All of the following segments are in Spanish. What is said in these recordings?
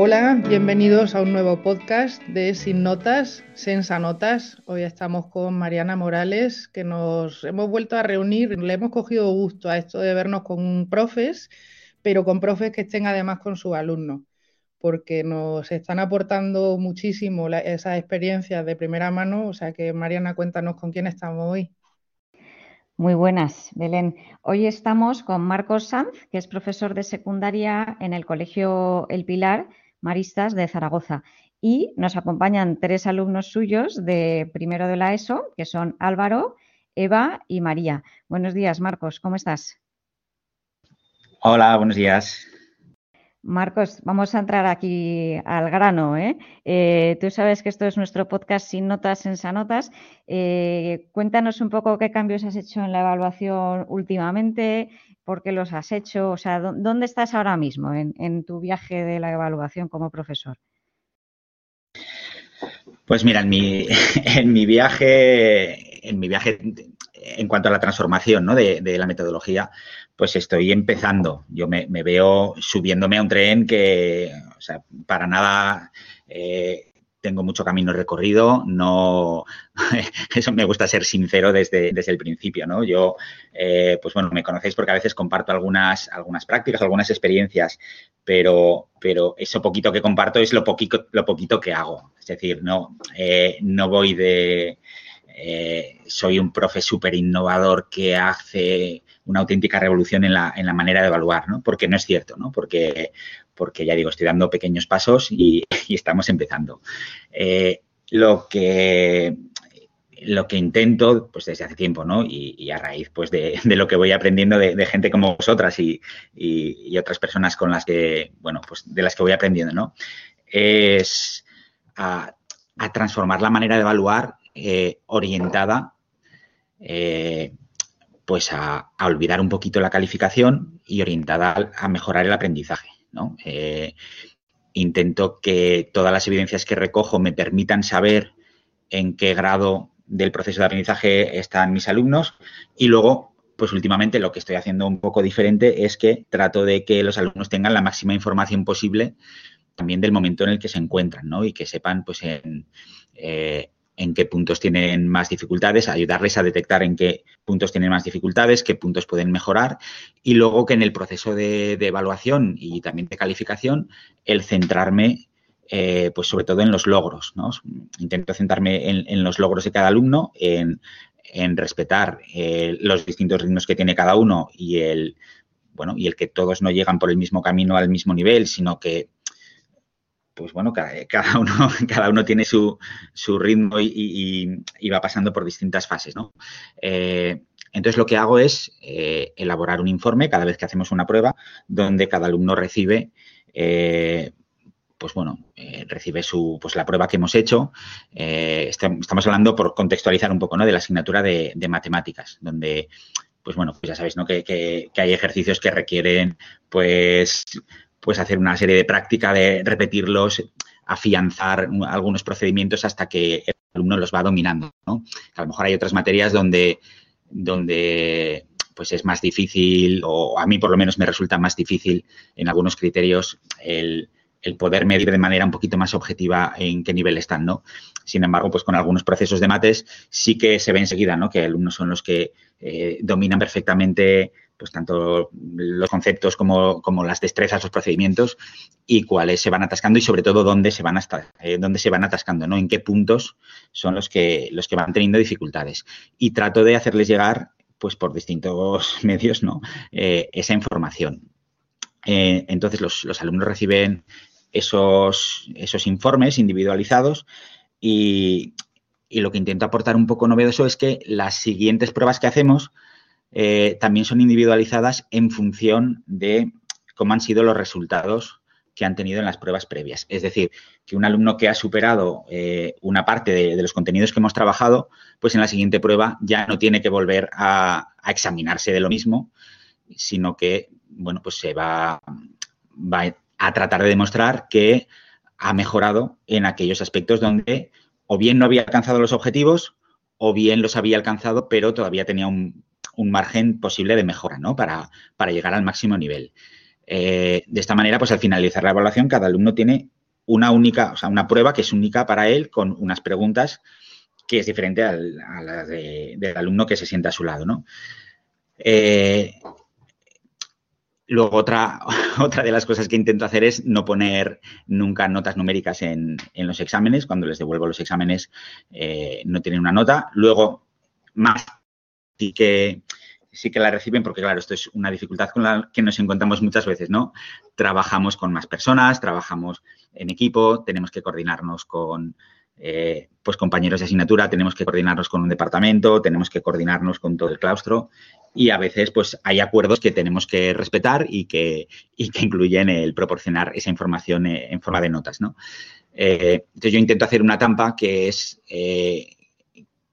Hola, bienvenidos a un nuevo podcast de Sin Notas, Sensa Notas. Hoy estamos con Mariana Morales, que nos hemos vuelto a reunir. Le hemos cogido gusto a esto de vernos con profes, pero con profes que estén además con sus alumnos, porque nos están aportando muchísimo esas experiencias de primera mano. O sea que, Mariana, cuéntanos con quién estamos hoy. Muy buenas, Belén. Hoy estamos con Marcos Sanz, que es profesor de secundaria en el Colegio El Pilar Maristas de Zaragoza. Y nos acompañan tres alumnos suyos de primero de la ESO, que son Álvaro, Eva y María. Buenos días, Marcos, ¿cómo estás? Hola, buenos días. Marcos, vamos a entrar aquí al grano. ¿eh? Eh, tú sabes que esto es nuestro podcast sin notas, en sanotas. Eh, cuéntanos un poco qué cambios has hecho en la evaluación últimamente, por qué los has hecho, o sea, ¿dónde estás ahora mismo en, tu viaje de la evaluación como profesor? Pues mira, en mi, en mi viaje, en mi viaje en cuanto a la transformación ¿no? de, la metodología, pues estoy empezando. Yo me, veo subiéndome a un tren que, o sea, para nada eh, tengo mucho camino recorrido. No, eso me gusta ser sincero desde, desde el principio, ¿no? Yo, eh, pues bueno, me conocéis porque a veces comparto algunas, algunas prácticas, algunas experiencias, pero, pero eso poquito que comparto es lo poquito, lo poquito que hago. Es decir, no, eh, no voy de eh, soy un profe súper innovador que hace una auténtica revolución en la, en la, manera de evaluar, ¿no? Porque no es cierto, ¿no? Porque, porque ya digo, estoy dando pequeños pasos y, estamos empezando. Eh, lo que lo que intento, pues desde hace tiempo, ¿no? Y, a raíz, pues, de, lo que voy aprendiendo de, gente como vosotras y, otras personas con las que, bueno, pues de las que voy aprendiendo, ¿no? Es a transformar la manera de evaluar eh, orientada eh, pues a, olvidar un poquito la calificación y orientada a, mejorar el aprendizaje. Eh, intento que todas las evidencias que recojo me permitan saber en qué grado del proceso de aprendizaje están mis alumnos y luego pues últimamente lo que estoy haciendo un poco diferente es que trato de que los alumnos tengan la máxima información posible también del momento en el que se encuentran. Y que sepan, pues, en, en qué puntos tienen más dificultades, ayudarles a detectar en qué puntos tienen más dificultades, qué puntos pueden mejorar y luego que en el proceso de, evaluación y también de calificación, el centrarme eh, pues sobre todo en los logros. ¿no? Intento centrarme en, los logros de cada alumno, en, respetar eh, los distintos ritmos que tiene cada uno y el, bueno, y el que todos no llegan por el mismo camino al mismo nivel, sino que pues bueno, cada, uno, cada uno tiene su, ritmo y, va pasando por distintas fases, ¿no? Eh, entonces lo que hago es eh, elaborar un informe cada vez que hacemos una prueba donde cada alumno recibe, eh, pues bueno, recibe su, pues la prueba que hemos hecho. estamos hablando por contextualizar un poco, ¿no? De la asignatura de, matemáticas, donde pues bueno, pues ya sabéis, ¿no? Que, que, hay ejercicios que requieren, pues, pues hacer una serie de práctica, de repetirlos, afianzar algunos procedimientos hasta que el alumno los va dominando. ¿no? A lo mejor hay otras materias donde, donde pues es más difícil, o a mí por lo menos me resulta más difícil en algunos criterios el, poder medir de manera un poquito más objetiva en qué nivel están, ¿no? Sin embargo, pues con algunos procesos de mates sí que se ve enseguida, ¿no? Que alumnos son los que eh, dominan perfectamente pues tanto los conceptos como, las destrezas, los procedimientos y cuáles se van atascando y sobre todo dónde se van eh, dónde se van atascando, ¿no? En qué puntos son los que, los que van teniendo dificultades. Y trato de hacerles llegar, pues por distintos medios, ¿no? Eh, esa información. Eh, entonces los, los, alumnos reciben esos, esos informes individualizados y, y lo que intento aportar un poco novedoso es que las siguientes pruebas que hacemos eh, también son individualizadas en función de cómo han sido los resultados que han tenido en las pruebas previas. Es decir, que un alumno que ha superado eh, una parte de, los contenidos que hemos trabajado, pues en la siguiente prueba ya no tiene que volver a, examinarse de lo mismo, sino que, bueno, pues se va, va a tratar de demostrar que ha mejorado en aquellos aspectos donde o bien no había alcanzado los objetivos o bien los había alcanzado, pero todavía tenía un un margen posible de mejora, ¿no? Para, para llegar al máximo nivel. de esta manera, pues al finalizar la evaluación, cada alumno tiene una única, o sea, una prueba que es única para él con unas preguntas que es diferente a la del alumno que se sienta a su lado, ¿no? Luego, otra, otra de las cosas que intento hacer es no poner nunca notas numéricas en, los exámenes. Cuando les devuelvo los exámenes eh, no tienen una nota. Luego, más sí que, sí que la reciben porque, claro, esto es una dificultad con la que nos encontramos muchas veces, ¿no? Trabajamos con más personas, trabajamos en equipo, tenemos que coordinarnos con, eh, pues compañeros de asignatura, tenemos que coordinarnos con un departamento, tenemos que coordinarnos con todo el claustro y a veces pues hay acuerdos que tenemos que respetar y que, y que incluyen el proporcionar esa información eh, en forma de notas, ¿no? Eh, entonces yo intento hacer una tampa que es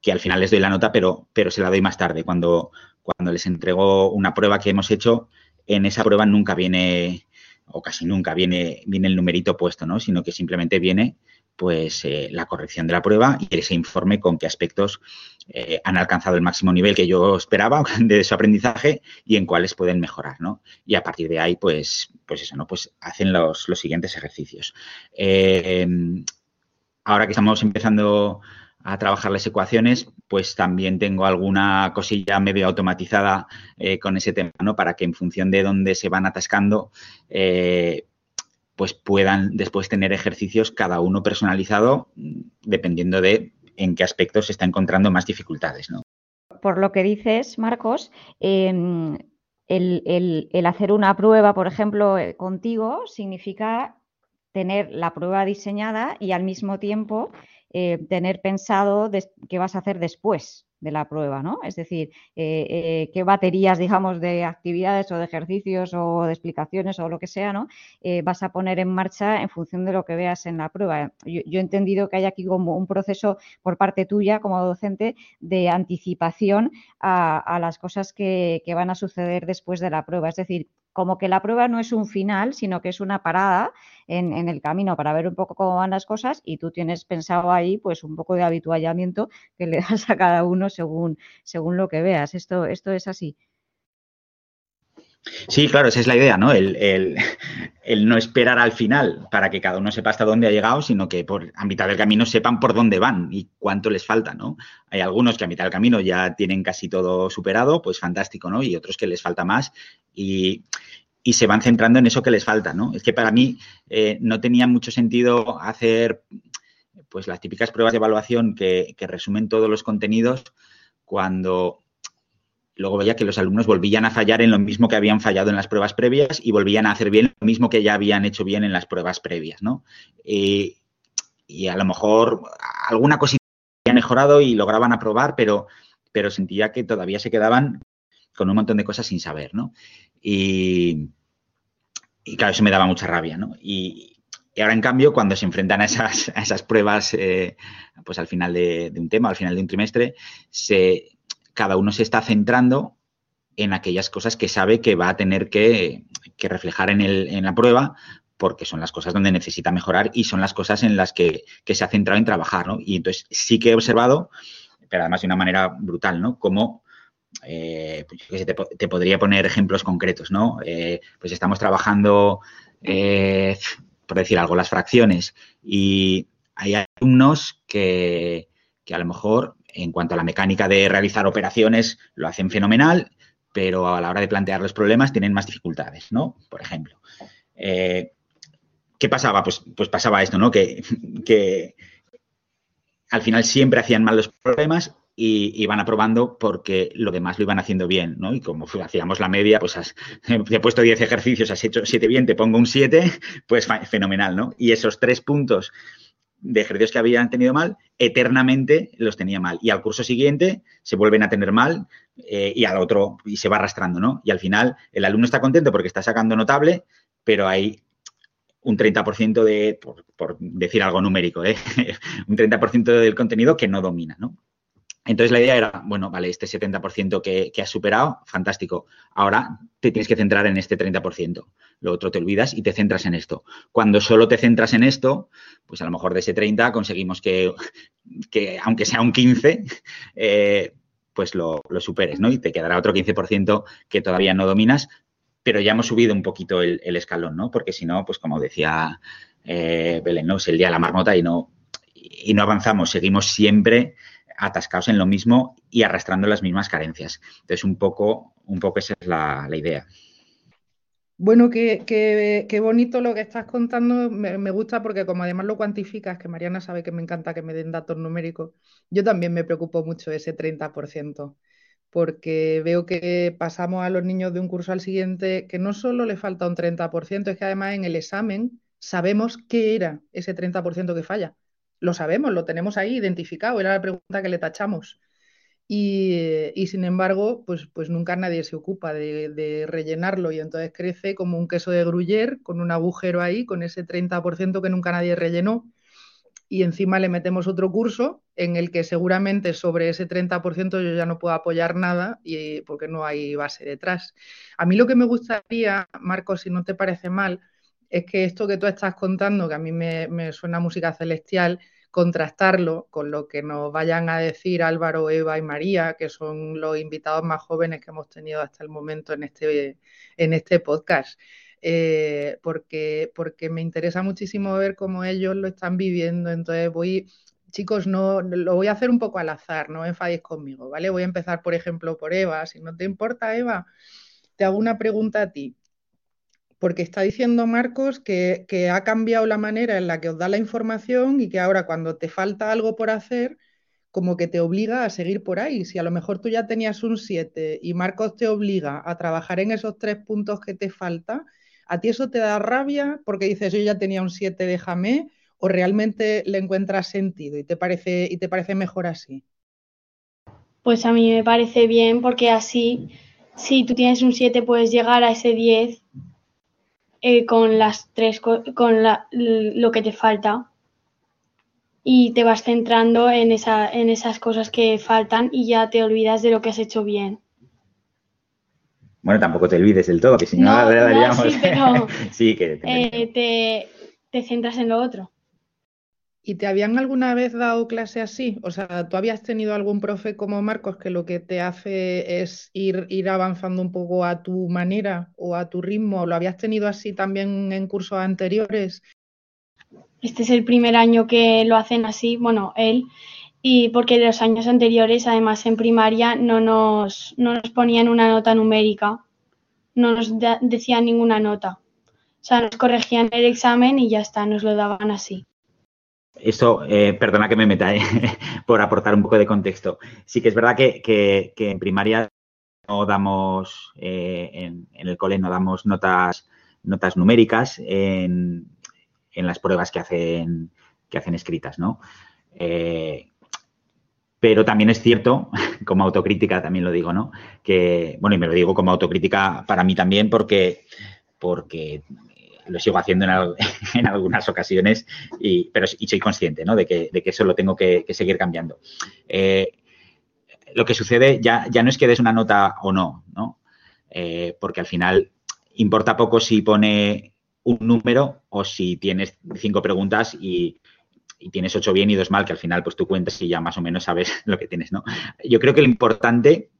que al final les doy la nota, pero, pero se la doy más tarde. Cuando, cuando les entrego una prueba que hemos hecho, en esa prueba nunca viene, o casi nunca viene, viene el numerito puesto, ¿no? Sino que simplemente viene pues eh, la corrección de la prueba y ese informe con qué aspectos eh, han alcanzado el máximo nivel que yo esperaba de su aprendizaje y en cuáles pueden mejorar, ¿no? Y a partir de ahí, pues, pues eso, ¿no? Pues hacen los, los siguientes ejercicios. Eh, ahora que estamos empezando a trabajar las ecuaciones, pues también tengo alguna cosilla medio automatizada con ese tema, ¿no? Para que en función de dónde se van atascando, pues puedan después tener ejercicios cada uno personalizado dependiendo de en qué aspectos se está encontrando más dificultades. ¿no? Por lo que dices, Marcos, em, el, hacer una prueba, por ejemplo, eh, contigo, significa tener la prueba diseñada y al mismo tiempo eh, tener pensado qué vas a hacer después de la prueba, ¿no? Es decir, eh, eh, qué baterías, digamos, de actividades o de ejercicios o de explicaciones o lo que sea, ¿no? Vas a poner en marcha en función de lo que veas en la prueba. Yo, he entendido que hay aquí como un proceso por parte tuya como docente de anticipación a, las cosas que, que van a suceder después de la prueba. Es decir, como que la prueba no es un final, sino que es una parada en, el camino para ver un poco cómo van las cosas y tú tienes pensado ahí pues un poco de habituallamiento que le das a cada uno según, según lo que veas. Esto, esto es así. Sí, claro, esa es la idea, ¿no? El, no esperar al final para que cada uno sepa hasta dónde ha llegado, sino que por, a mitad del camino sepan por dónde van y cuánto les falta, ¿no? Hay algunos que a mitad del camino ya tienen casi todo superado, pues fantástico, ¿no? Y otros que les falta más y, se van centrando en eso que les falta, ¿no? Es que para mí eh, no tenía mucho sentido hacer pues las típicas pruebas de evaluación que, que resumen todos los contenidos cuando luego veía que los alumnos volvían a fallar en lo mismo que habían fallado en las pruebas previas y volvían a hacer bien lo mismo que ya habían hecho bien en las pruebas previas, ¿no? y a lo mejor alguna cosita había mejorado y lograban aprobar, pero, pero sentía que todavía se quedaban con un montón de cosas sin saber, ¿no? Y, claro, eso me daba mucha rabia, ¿no? Y, ahora, en cambio, cuando se enfrentan a esas, a esas pruebas, eh, pues al final de, un tema, al final de un trimestre, se, cada uno se está centrando en aquellas cosas que sabe que va a tener que, reflejar en, la prueba porque son las cosas donde necesita mejorar y son las cosas en las que, se ha centrado en trabajar, ¿no? Y entonces sí que he observado, pero además de una manera brutal, ¿no? Cómo eh, pues te, podría poner ejemplos concretos, ¿no? Eh, pues estamos trabajando, eh, por decir algo, las fracciones y hay alumnos que, que a lo mejor en cuanto a la mecánica de realizar operaciones, lo hacen fenomenal, pero a la hora de plantear los problemas tienen más dificultades, ¿no? Por ejemplo. Eh, ¿Qué pasaba? Pues, pues pasaba esto, ¿no? Que, al final siempre hacían mal los problemas y iban aprobando porque lo demás lo iban haciendo bien, ¿no? Y como hacíamos la media, pues has, te he puesto 10 ejercicios, has hecho 7 bien, te pongo un 7, pues fenomenal, ¿no? Y esos tres puntos de ejercicios que habían tenido mal, eternamente los tenía mal. Y al curso siguiente se vuelven a tener mal eh, y al otro, y se va arrastrando, ¿no? Y al final el alumno está contento porque está sacando notable, pero hay un 30% de, por, por, decir algo numérico, ¿eh? un 30% del contenido que no domina, ¿no? Entonces la idea era, bueno, vale, este 70% que, has superado, fantástico. Ahora te tienes que centrar en este 30%. Lo otro te olvidas y te centras en esto. Cuando solo te centras en esto, pues a lo mejor de ese 30 conseguimos que, que aunque sea un 15, eh, pues lo, lo, superes, ¿no? Y te quedará otro 15% que todavía no dominas, pero ya hemos subido un poquito el, escalón, ¿no? Porque si no, pues como decía eh, Belén, ¿no? Es el día de la marmota y no, y no avanzamos, seguimos siempre atascados en lo mismo y arrastrando las mismas carencias. Entonces, un poco, un poco esa es la, idea. Bueno, qué, bonito lo que estás contando. Me, me, gusta porque como además lo cuantificas, que Mariana sabe que me encanta que me den datos numéricos, yo también me preocupo mucho ese 30% porque veo que pasamos a los niños de un curso al siguiente que no solo le falta un 30%, es que además en el examen sabemos qué era ese 30% que falla. Lo sabemos, lo tenemos ahí identificado, era la pregunta que le tachamos. Y, sin embargo, pues, pues nunca nadie se ocupa de, de, rellenarlo y entonces crece como un queso de gruyer con un agujero ahí, con ese 30% que nunca nadie rellenó y encima le metemos otro curso en el que seguramente sobre ese 30% yo ya no puedo apoyar nada y, porque no hay base detrás. A mí lo que me gustaría, Marcos, si no te parece mal, es que esto que tú estás contando, que a mí me, suena música celestial, contrastarlo con lo que nos vayan a decir Álvaro, Eva y María, que son los invitados más jóvenes que hemos tenido hasta el momento en este, en este podcast. Eh, porque, porque me interesa muchísimo ver cómo ellos lo están viviendo. Entonces voy, chicos, no lo voy a hacer un poco al azar, no enfadéis conmigo, ¿vale? Voy a empezar, por ejemplo, por Eva. Si no te importa, Eva, te hago una pregunta a ti. Porque está diciendo Marcos que, ha cambiado la manera en la que os da la información y que ahora cuando te falta algo por hacer, como que te obliga a seguir por ahí. Si a lo mejor tú ya tenías un 7 y Marcos te obliga a trabajar en esos tres puntos que te falta, ¿A ti eso te da rabia porque dices yo ya tenía un 7, déjame? ¿O realmente le encuentras sentido y te parece, y te parece mejor así? Pues a mí me parece bien porque así, si tú tienes un 7, puedes llegar a ese 10 eh, con las tres, con lo que te falta y te vas centrando en, esa, en esas cosas que faltan y ya te olvidas de lo que has hecho bien. Bueno, tampoco te olvides del todo, que si no, no le daríamos. sí, pero, sí, que eh, te, te centras en lo otro. ¿Y te habían alguna vez dado clase así? O sea, ¿tú habías tenido algún profe como Marcos que lo que te hace es ir, ir avanzando un poco a tu manera o a tu ritmo? ¿Lo habías tenido así también en cursos anteriores? Este es el primer año que lo hacen así, bueno, él, y porque los años anteriores, además en primaria, no nos, no nos ponían una nota numérica, no nos decían ninguna nota. O sea, nos corregían el examen y ya está, nos lo daban así. Esto, eh, perdona que me meta eh, por aportar un poco de contexto. Sí que es verdad que, en primaria no damos, eh, en, el cole no damos notas, notas numéricas en, en, las pruebas que hacen, que hacen escritas, ¿no? Pero también es cierto, como autocrítica también lo digo, ¿no? Que, bueno, y me lo digo como autocrítica para mí también porque, porque lo sigo haciendo en, algunas ocasiones, y, pero y soy consciente, ¿no? De que, de que eso lo tengo que, seguir cambiando. Eh, lo que sucede ya, ya no es que des una nota o no, ¿no? Eh, porque al final importa poco si pone un número o si tienes cinco preguntas y, y tienes ocho bien y dos mal, que al final pues tú cuentas y ya más o menos sabes lo que tienes, ¿no? Yo creo que lo importante,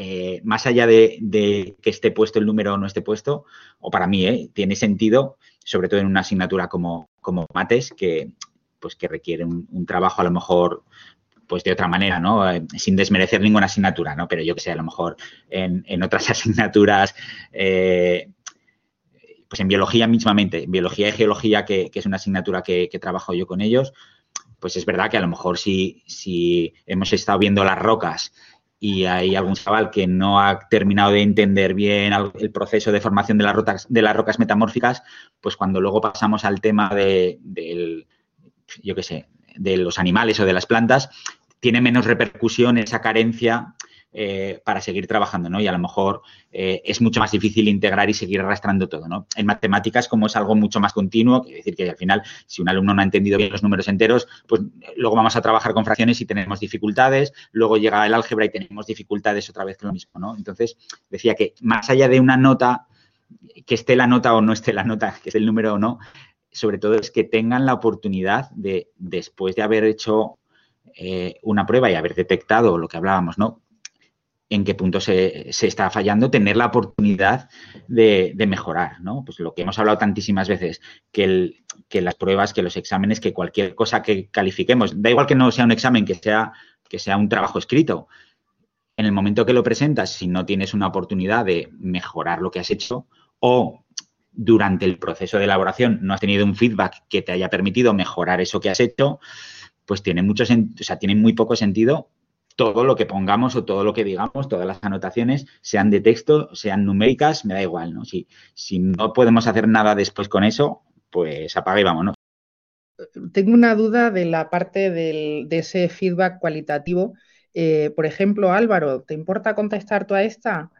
eh, más allá de, que esté puesto el número o no esté puesto, o para mí, ¿eh? tiene sentido, sobre todo en una asignatura como, como mates, que pues que requiere un, trabajo a lo mejor pues de otra manera, ¿no? Eh, sin desmerecer ninguna asignatura, ¿no? Pero yo que sé, a lo mejor en, en otras asignaturas pues en biología mismamente, en biología y geología, que, es una asignatura que, trabajo yo con ellos, pues es verdad que a lo mejor si, si hemos estado viendo las rocas y hay algún chaval que no ha terminado de entender bien el proceso de formación de las, rocas, de las rocas metamórficas, pues cuando luego pasamos al tema de, yo sé, de los animales o de las plantas, tiene menos repercusión esa carencia eh, para seguir trabajando, ¿no? Y a lo mejor eh, es mucho más difícil integrar y seguir arrastrando todo, ¿no? En matemáticas, como es algo mucho más continuo, quiere decir que al final, si un alumno no ha entendido bien los números enteros, pues luego vamos a trabajar con fracciones y tenemos dificultades, luego llega el álgebra y tenemos dificultades otra vez lo mismo, ¿no? Entonces, decía que más allá de una nota, que esté la nota o no esté la nota, que es el número o no, sobre todo es que tengan la oportunidad de, después de haber hecho eh, una prueba y haber detectado lo que hablábamos, ¿no? En qué punto se, está fallando, tener la oportunidad de, mejorar, ¿no? Pues lo que hemos hablado tantísimas veces, que, que, las pruebas, que los exámenes, que cualquier cosa que califiquemos, da igual que no sea un examen, que sea, que sea un trabajo escrito, en el momento que lo presentas, si no tienes una oportunidad de mejorar lo que has hecho o durante el proceso de elaboración no has tenido un feedback que te haya permitido mejorar eso que has hecho, pues tiene mucho, o sea, tiene muy poco sentido todo lo que pongamos o todo lo que digamos, todas las anotaciones, sean de texto, sean numéricas, me da igual, ¿no? Si, si no podemos hacer nada después con eso, pues apaga y vámonos. Tengo una duda de la parte de ese feedback cualitativo. Eh, por ejemplo, Álvaro, ¿te importa contestar tú a esta?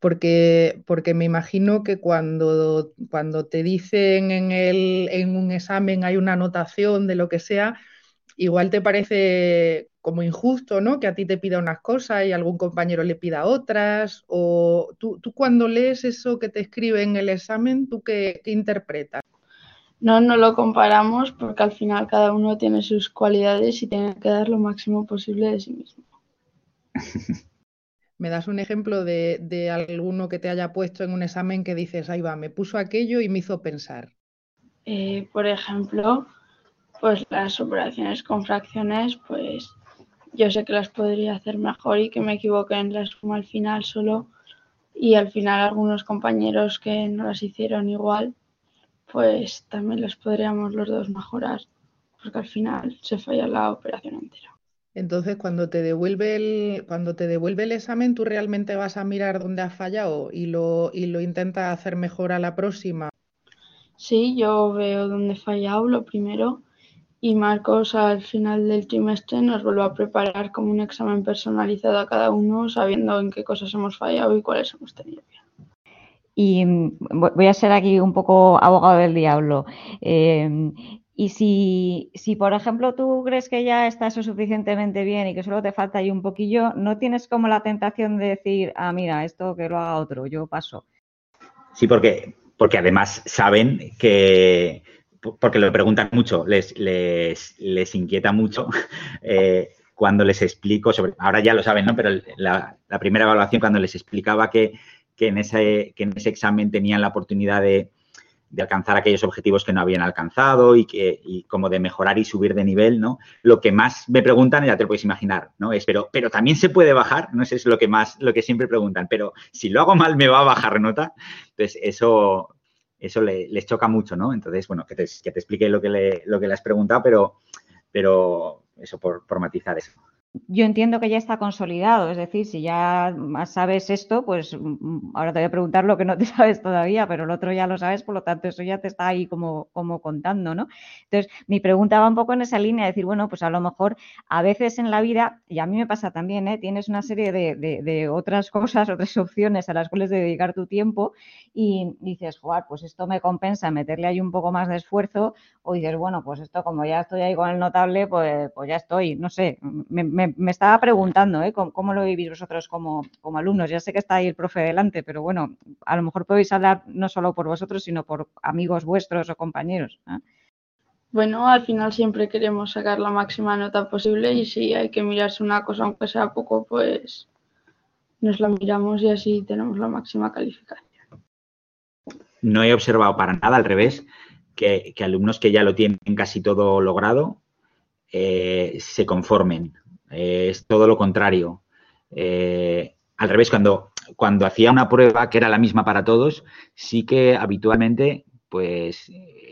Porque, porque me imagino que cuando, cuando te dicen en, el, en un examen hay una anotación de lo que sea, igual te parece como injusto, ¿no? Que a ti te pida unas cosas y algún compañero le pida otras. O tú, cuando lees eso que te escribe en el examen, ¿tú qué, interpretas? No, no lo comparamos porque al final cada uno tiene sus cualidades y tiene que dar lo máximo posible de sí mismo. ¿Me das un ejemplo de, de, alguno que te haya puesto en un examen que dices, ahí va, me puso aquello y me hizo pensar? Eh, por ejemplo, pues las operaciones con fracciones, pues yo sé que las podría hacer mejor y que me equivoqué en la suma al final solo y al final algunos compañeros que no las hicieron igual, pues también las podríamos los dos mejorar, porque al final se falla la operación entera. Entonces, cuando te devuelve el, cuando te devuelve el examen, tú realmente vas a mirar dónde has fallado y lo, y lo intentas hacer mejor a la próxima. Sí, yo veo dónde he fallado lo primero y Marcos al final del trimestre nos vuelve a preparar como un examen personalizado a cada uno, sabiendo en qué cosas hemos fallado y cuáles hemos tenido bien. Y mm, voy a ser aquí un poco abogado del diablo. Em, y si, si, por ejemplo, tú crees que ya estás lo suficientemente bien y que solo te falta ahí un poquillo, ¿no tienes como la tentación de decir, ah, mira, esto que lo haga otro, yo paso? Sí, porque, porque además saben que, porque lo preguntan mucho, les, les, les inquieta mucho eh, cuando les explico sobre, ahora ya lo saben, ¿no? Pero la, primera evaluación cuando les explicaba que, en ese, que en ese examen tenían la oportunidad de, alcanzar aquellos objetivos que no habían alcanzado y que y como de mejorar y subir de nivel, ¿no? Lo que más me preguntan, ya te lo puedes imaginar, ¿no? Es, pero, pero también se puede bajar, no es lo que más, lo que siempre preguntan, pero si lo hago mal me va a bajar nota. Entonces, eso, eso les choca mucho, ¿no? Entonces, bueno, que te, que te explique lo que, le, lo que le has preguntado, pero, pero eso por, por matizar eso yo entiendo que ya está consolidado, es decir, si ya sabes esto, pues mm, ahora te voy a preguntar lo que no te sabes todavía, pero el otro ya lo sabes, por lo tanto eso ya te está ahí como, como contando, ¿no? Entonces, mi pregunta va un poco en esa línea, de decir, bueno, pues a lo mejor a veces en la vida, y a mí me pasa también, ¿eh? tienes una serie de, de, otras cosas, otras opciones a las cuales dedicar tu tiempo y dices, jugar, pues esto me compensa meterle ahí un poco más de esfuerzo, o dices, bueno, pues esto como ya estoy ahí con el notable, pues, pues ya estoy, no sé, me, estaba preguntando, ¿eh? ¿Cómo, lo vivís vosotros como, alumnos? Ya sé que está ahí el profe delante, pero bueno, a lo mejor podéis hablar no solo por vosotros, sino por amigos vuestros o compañeros. ¿eh? Bueno, al final siempre queremos sacar la máxima nota posible y si hay que mirarse una cosa, aunque sea poco, pues nos la miramos y así tenemos la máxima calificación. No he observado para nada al revés que, alumnos que ya lo tienen casi todo logrado eh, se conformen eh, es todo lo contrario. Eh, al revés, cuando, cuando hacía una prueba que era la misma para todos, sí que habitualmente pues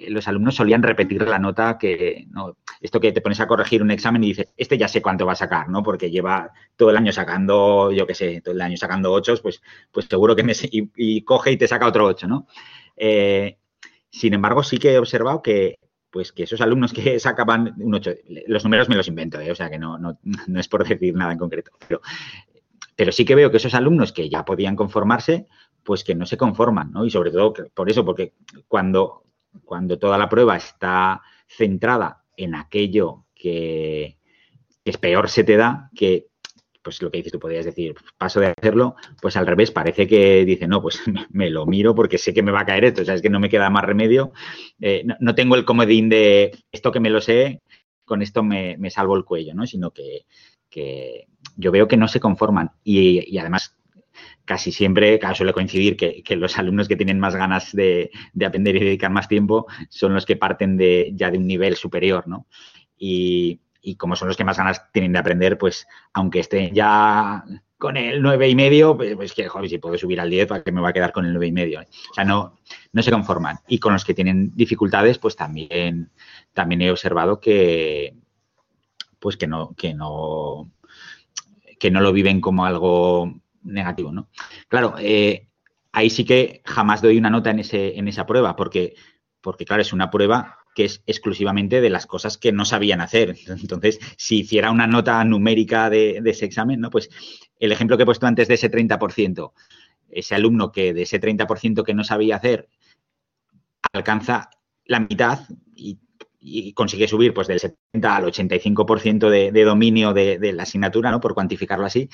los alumnos solían repetir la nota que, no, esto que te pones a corregir un examen y dices, este ya sé cuánto va a sacar, ¿no? Porque lleva todo el año sacando, yo qué sé, todo el año sacando ocho, pues, pues seguro que me, y, coge y te saca otro ocho, ¿no? Eh, sin embargo, sí que he observado que pues que esos alumnos que sacaban un 8, los números me los invento, ¿eh? o sea que no, no, no, es por decir nada en concreto, pero, pero sí que veo que esos alumnos que ya podían conformarse, pues que no se conforman, ¿no? Y sobre todo por eso, porque cuando, cuando toda la prueba está centrada en aquello que, que es peor se te da, que pues lo que dices tú podrías decir, paso de hacerlo, pues al revés, parece que dice, no, pues me, lo miro porque sé que me va a caer esto, o sea, es que no me queda más remedio, eh, no, tengo el comodín de esto que me lo sé, con esto me, salvo el cuello, ¿no? Sino que, yo veo que no se conforman y, además casi siempre, claro, suele coincidir que, los alumnos que tienen más ganas de, aprender y dedicar más tiempo son los que parten de, ya de un nivel superior, ¿no? Y, y como son los que más ganas tienen de aprender, pues aunque estén ya con el nueve y medio, pues, pues, que, joder, si puedo subir al 10, ¿para que me va a quedar con el nueve y medio? O sea, no, no se conforman. Y con los que tienen dificultades, pues también, también he observado que, pues que no, que no, que no lo viven como algo negativo, ¿no? Claro, eh, ahí sí que jamás doy una nota en, ese, en esa prueba, porque, porque claro, es una prueba que es exclusivamente de las cosas que no sabían hacer. Entonces, si hiciera una nota numérica de, ese examen, ¿no? Pues el ejemplo que he puesto antes de ese 30%, ese alumno que de ese 30% que no sabía hacer alcanza la mitad y, consigue subir pues del 70 al 85% de, de dominio de, la asignatura, ¿no? Por cuantificarlo así,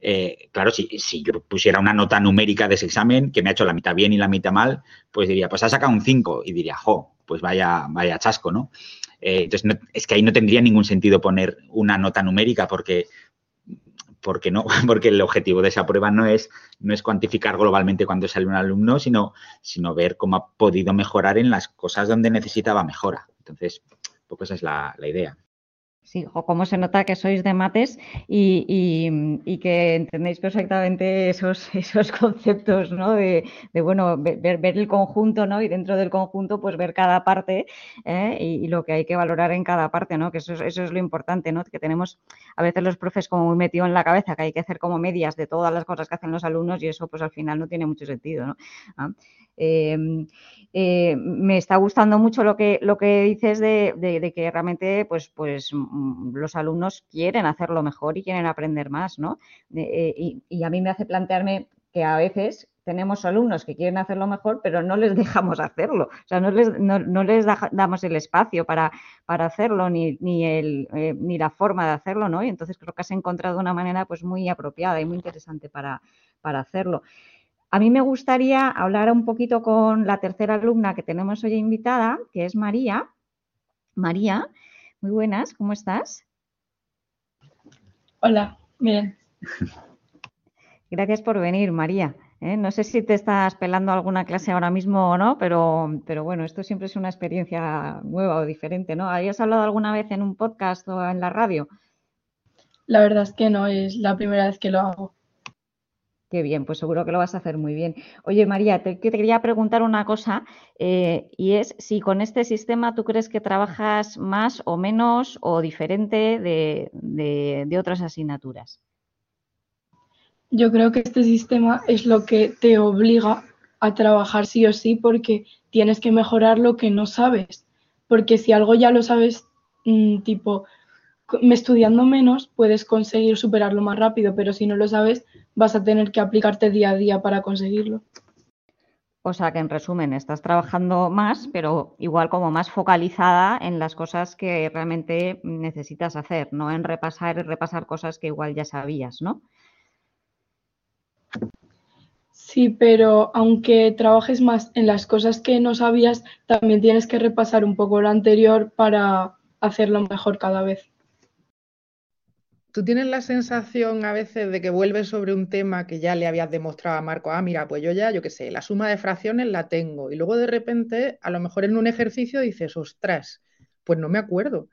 eh, claro, si, si, yo pusiera una nota numérica de ese examen, que me ha hecho la mitad bien y la mitad mal, pues diría, pues ha sacado un 5 y diría, jo, pues vaya, vaya chasco, ¿no? Eh, entonces, es que ahí no tendría ningún sentido poner una nota numérica porque, porque no, porque el objetivo de esa prueba no es, no es cuantificar globalmente cuando sale un alumno, sino, sino ver cómo ha podido mejorar en las cosas donde necesitaba mejora. Entonces, poco esa es la idea. Sí, o cómo se nota que sois de mates y, que entendéis perfectamente esos, esos conceptos, ¿no? De, bueno, ver, el conjunto, ¿no? Y dentro del conjunto, pues ver cada parte ¿eh? y, lo que hay que valorar en cada parte, ¿no? Que eso, eso es lo importante, ¿no? Que tenemos a veces los profes como muy metido en la cabeza, que hay que hacer como medias de todas las cosas que hacen los alumnos y eso, pues al final no tiene mucho sentido, ¿no? ¿Ah? Em, eh, me está gustando mucho lo que, lo que dices de, que realmente pues, pues, mm, los alumnos quieren hacerlo mejor y quieren aprender más, ¿no? Eh, y, a mí me hace plantearme que a veces tenemos alumnos que quieren hacerlo mejor, pero no les dejamos hacerlo. O sea, no les, no, les damos el espacio para, para hacerlo, ni, ni, el, eh, ni la forma de hacerlo, ¿no? Y entonces creo que has encontrado una manera pues muy apropiada y muy interesante para, para hacerlo. A mí me gustaría hablar un poquito con la tercera alumna que tenemos hoy invitada, que es María. María, muy buenas, ¿cómo estás? Hola, bien. Gracias por venir, María. ¿eh? No sé si te estás pelando alguna clase ahora mismo o no, pero, pero bueno, esto siempre es una experiencia nueva o diferente, ¿no? ¿Habías hablado alguna vez en un podcast o en la radio? La verdad es que no, es la primera vez que lo hago. Qué bien, pues seguro que lo vas a hacer muy bien. Oye, María, te, quería preguntar una cosa eh, y es si con este sistema tú crees que trabajas más o menos o diferente de, otras asignaturas. Yo creo que este sistema es lo que te obliga a trabajar sí o sí porque tienes que mejorar lo que no sabes. Porque si algo ya lo sabes, mm, tipo, estudiando menos, puedes conseguir superarlo más rápido, pero si no lo sabes, vas a tener que aplicarte día a día para conseguirlo. O sea que en resumen, estás trabajando más, pero igual como más focalizada en las cosas que realmente necesitas hacer, no en repasar y repasar cosas que igual ya sabías, ¿no? Sí, pero aunque trabajes más en las cosas que no sabías, también tienes que repasar un poco lo anterior para hacerlo mejor cada vez. ¿Tú tienes la sensación a veces de que vuelves sobre un tema que ya le habías demostrado a Marco? Ah, mira, pues yo ya, yo qué sé, la suma de fracciones la tengo. Y luego de repente, a lo mejor en un ejercicio dices, ostras, pues no me acuerdo.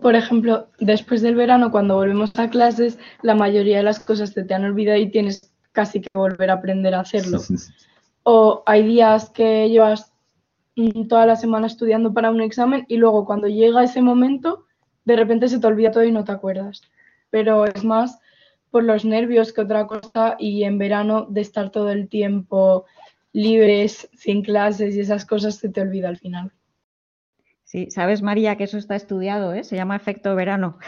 Por ejemplo, después del verano, cuando volvemos a clases, la mayoría de las cosas te, te han olvidado y tienes casi que volver a aprender a hacerlo. O hay días que llevas mm, toda la semana estudiando para un examen y luego cuando llega ese momento de repente se te olvida todo y no te acuerdas. Pero es más por los nervios que otra cosa y en verano de estar todo el tiempo libres, sin clases y esas cosas se te olvida al final. Sí, sabes María que eso está estudiado, ¿eh? se llama efecto verano.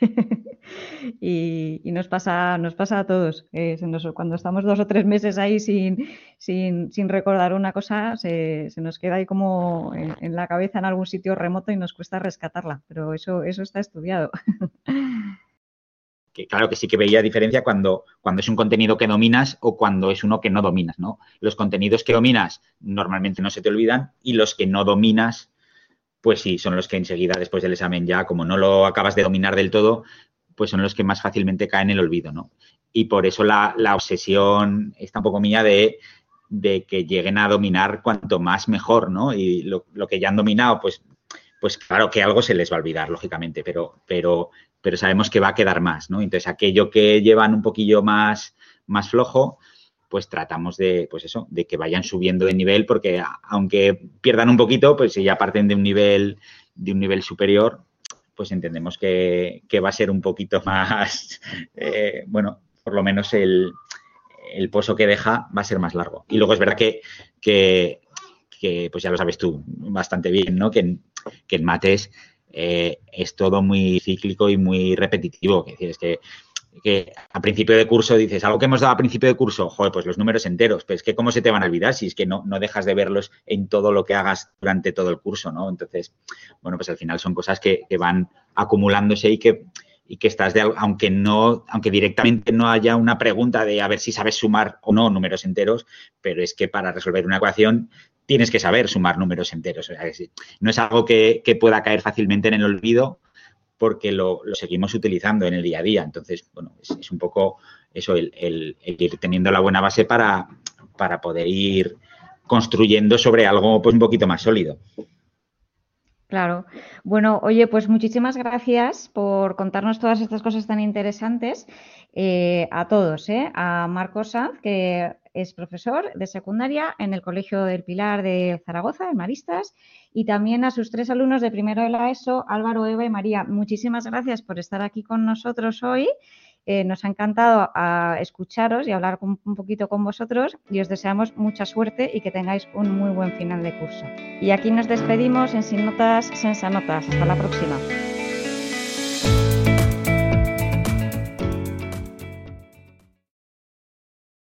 y, nos, pasa, nos pasa a todos. Cuando estamos dos o tres meses ahí sin, sin, recordar una cosa, se, nos queda ahí como en, la cabeza en algún sitio remoto y nos cuesta rescatarla, pero eso, eso está estudiado. que claro que sí que veía diferencia cuando, cuando es un contenido que dominas o cuando es uno que no dominas, ¿no? Los contenidos que dominas normalmente no se te olvidan y los que no dominas, pues sí, son los que enseguida después del examen ya, como no lo acabas de dominar del todo, pues son los que más fácilmente caen en el olvido, ¿no? Y por eso la, obsesión está un poco mía de, que lleguen a dominar cuanto más mejor, ¿no? Y lo, que ya han dominado, pues, pues claro que algo se les va a olvidar, lógicamente, pero, pero, pero sabemos que va a quedar más, ¿no? Entonces, aquello que llevan un poquillo más, más flojo, pues tratamos de, pues eso, de que vayan subiendo de nivel, porque aunque pierdan un poquito, pues si ya parten de un nivel, de un nivel superior, pues entendemos que, va a ser un poquito más, eh, bueno, por lo menos el, el, pozo que deja va a ser más largo. Y luego es verdad que, que, pues ya lo sabes tú bastante bien, ¿no? Que en, que en mates eh, es todo muy cíclico y muy repetitivo. Es decir, es que que a principio de curso dices, algo que hemos dado a principio de curso, joder, pues los números enteros, pues es que cómo se te van a olvidar si es que no, no dejas de verlos en todo lo que hagas durante todo el curso, ¿no? Entonces, bueno, pues al final son cosas que, van acumulándose y que, y que estás de, aunque no, aunque directamente no haya una pregunta de a ver si sabes sumar o no números enteros, pero es que para resolver una ecuación tienes que saber sumar números enteros. O sea, no es algo que, que pueda caer fácilmente en el olvido porque lo, seguimos utilizando en el día a día. Entonces, bueno, es, un poco eso, el, ir teniendo la buena base para, para poder ir construyendo sobre algo pues un poquito más sólido. Claro. Bueno, oye, pues muchísimas gracias por contarnos todas estas cosas tan interesantes eh, a todos, ¿eh? a Marcos Sanz, que es profesor de secundaria en el Colegio del Pilar de Zaragoza, en Maristas, y también a sus tres alumnos de primero de la ESO, Álvaro, Eva y María. Muchísimas gracias por estar aquí con nosotros hoy. Eh, nos ha encantado a escucharos y hablar un, un poquito con vosotros y os deseamos mucha suerte y que tengáis un muy buen final de curso. Y aquí nos despedimos en Sin Notas, Sensa Notas. Hasta la próxima.